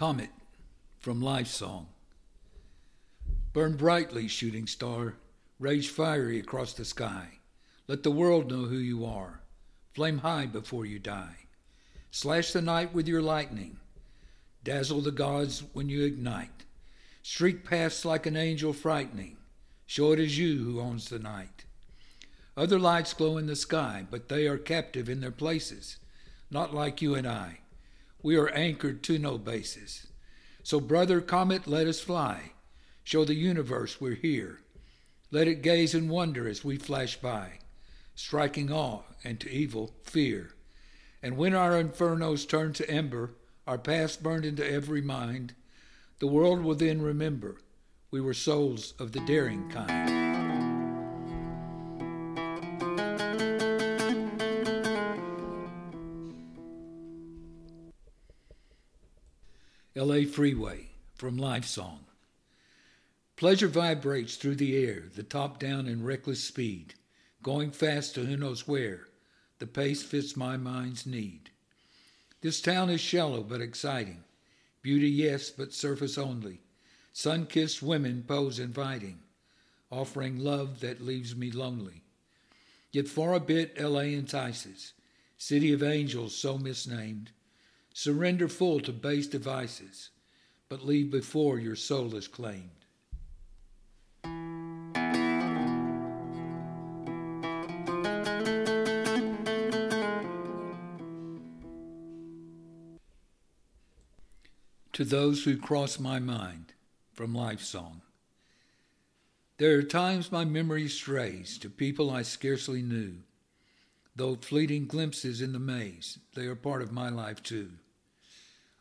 Comet from Life Song. Burn brightly, shooting star, rage fiery across the sky. Let the world know who you are. Flame high before you die. Slash the night with your lightning. Dazzle the gods when you ignite. Streak past like an angel frightening. Show it is you who owns the night. Other lights glow in the sky, but they are captive in their places, not like you and I. We are anchored to no bases. So, brother comet, let us fly. Show the universe we're here. Let it gaze and wonder as we flash by, striking awe and to evil fear. And when our infernos turn to ember, our past burned into every mind, the world will then remember we were souls of the daring kind. LA Freeway from Life Song. Pleasure vibrates through the air, the top down in reckless speed, going fast to who knows where. The pace fits my mind's need. This town is shallow but exciting. Beauty, yes, but surface only. Sun kissed women pose inviting, offering love that leaves me lonely. Yet for a bit, LA entices. City of angels, so misnamed Surrender full to base devices, but leave before your soul is claimed. To those who cross my mind from Life Song. There are times my memory strays to people I scarcely knew though fleeting glimpses in the maze, they are part of my life too.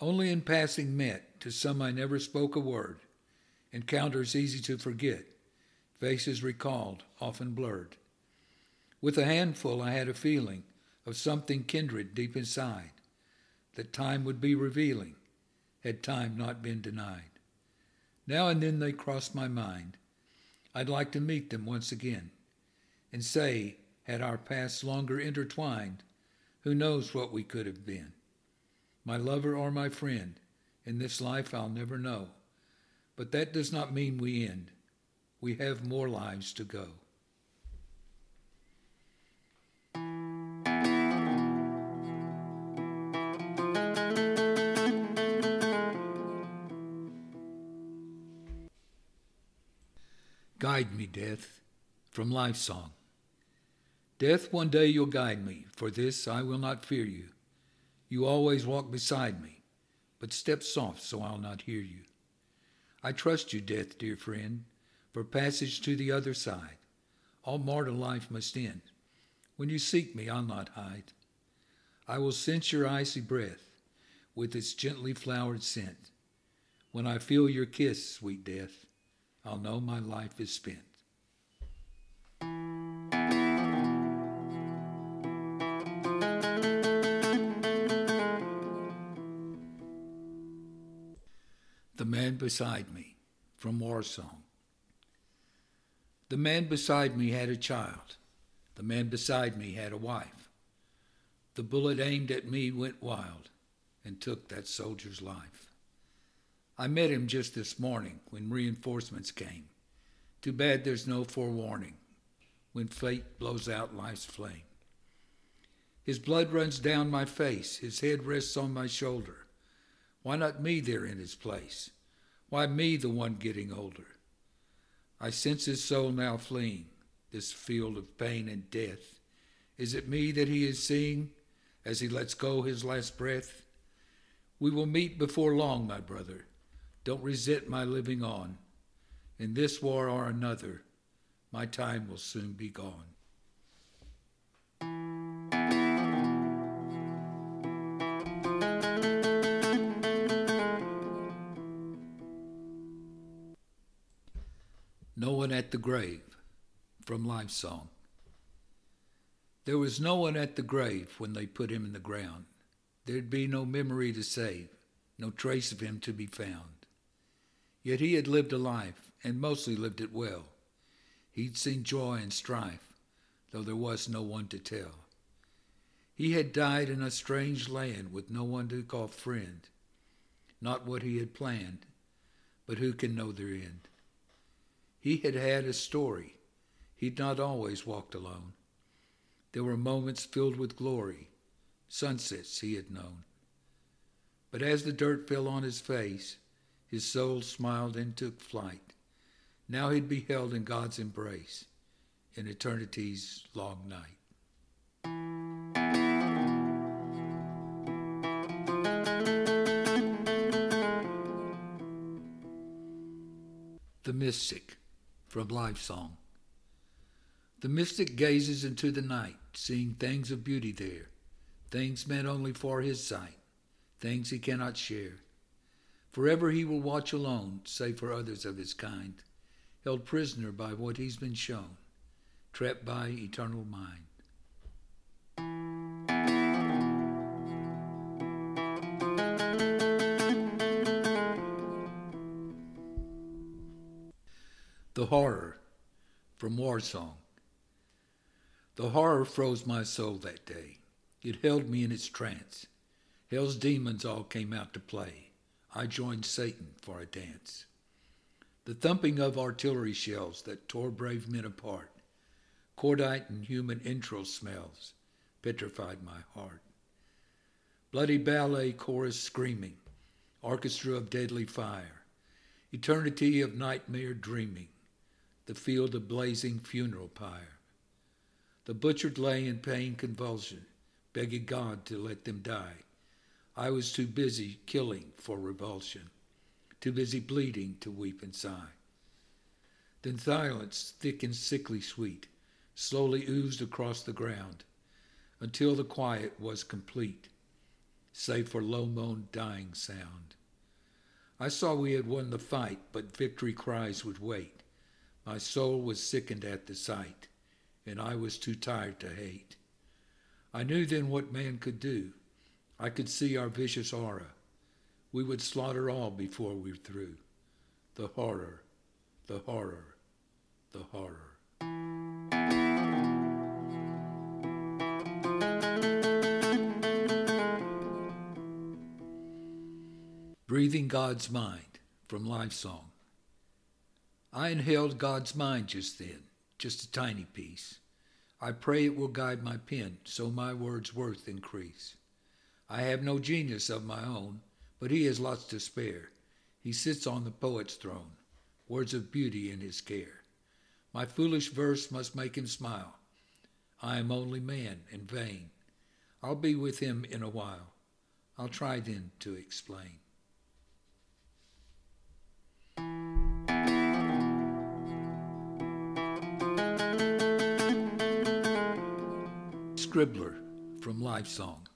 Only in passing met, to some I never spoke a word, encounters easy to forget, faces recalled, often blurred. With a handful, I had a feeling of something kindred deep inside, that time would be revealing, had time not been denied. Now and then they cross my mind. I'd like to meet them once again and say, had our paths longer intertwined, who knows what we could have been? My lover or my friend, in this life I'll never know. But that does not mean we end. We have more lives to go. Guide me, death, from Life Song. Death, one day you'll guide me. For this I will not fear you. You always walk beside me, but step soft so I'll not hear you. I trust you, death, dear friend, for passage to the other side. All mortal life must end. When you seek me, I'll not hide. I will sense your icy breath with its gently flowered scent. When I feel your kiss, sweet death, I'll know my life is spent. Beside Me from War Song. The man beside me had a child. The man beside me had a wife. The bullet aimed at me went wild and took that soldier's life. I met him just this morning when reinforcements came. Too bad there's no forewarning when fate blows out life's flame. His blood runs down my face, his head rests on my shoulder. Why not me there in his place? Why me, the one getting older? I sense his soul now fleeing this field of pain and death. Is it me that he is seeing as he lets go his last breath? We will meet before long, my brother. Don't resent my living on. In this war or another, my time will soon be gone. No one at the grave from Life Song. There was no one at the grave when they put him in the ground. There'd be no memory to save, no trace of him to be found. Yet he had lived a life, and mostly lived it well. He'd seen joy and strife, though there was no one to tell. He had died in a strange land with no one to call friend, not what he had planned, but who can know their end. He had had a story. He'd not always walked alone. There were moments filled with glory, sunsets he had known. But as the dirt fell on his face, his soul smiled and took flight. Now he'd be held in God's embrace in eternity's long night. The Mystic from Life Song. The mystic gazes into the night, seeing things of beauty there, things meant only for his sight, things he cannot share. Forever he will watch alone, save for others of his kind, held prisoner by what he's been shown, trapped by eternal mind. The Horror from War Song. The horror froze my soul that day. It held me in its trance. Hell's demons all came out to play. I joined Satan for a dance. The thumping of artillery shells that tore brave men apart, cordite and human entrail smells, petrified my heart. Bloody ballet chorus screaming, orchestra of deadly fire, eternity of nightmare dreaming, the field of blazing funeral pyre. The butchered lay in pain convulsion, begging God to let them die. I was too busy killing for revulsion, too busy bleeding to weep and sigh. Then silence, thick and sickly sweet, slowly oozed across the ground, until the quiet was complete, save for low moaned dying sound. I saw we had won the fight, but victory cries would wait. My soul was sickened at the sight, and I was too tired to hate. I knew then what man could do. I could see our vicious aura. We would slaughter all before we're through. The horror, the horror, the horror. Breathing God's Mind from Life Song. I inhaled God's mind just then, just a tiny piece. I pray it will guide my pen so my words' worth increase. I have no genius of my own, but he has lots to spare. He sits on the poet's throne, words of beauty in his care. My foolish verse must make him smile. I am only man and vain. I'll be with him in a while. I'll try then to explain. Scribbler from Life Song.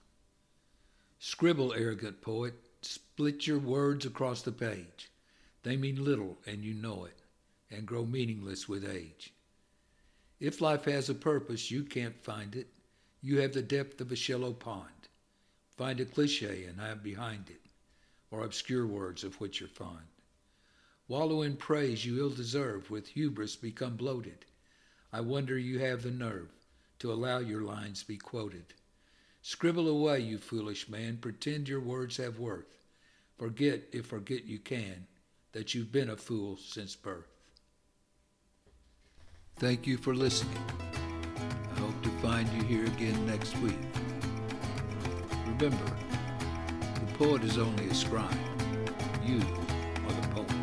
Scribble, arrogant poet, split your words across the page. They mean little, and you know it, and grow meaningless with age. If life has a purpose, you can't find it. You have the depth of a shallow pond. Find a cliche and hide behind it. or obscure words of which you're fond. Wallow in praise you ill deserve, with hubris become bloated. I wonder you have the nerve to allow your lines be quoted. Scribble away, you foolish man, pretend your words have worth. Forget, if forget you can, that you've been a fool since birth. Thank you for listening. I hope to find you here again next week. Remember, the poet is only a scribe. You are the poet.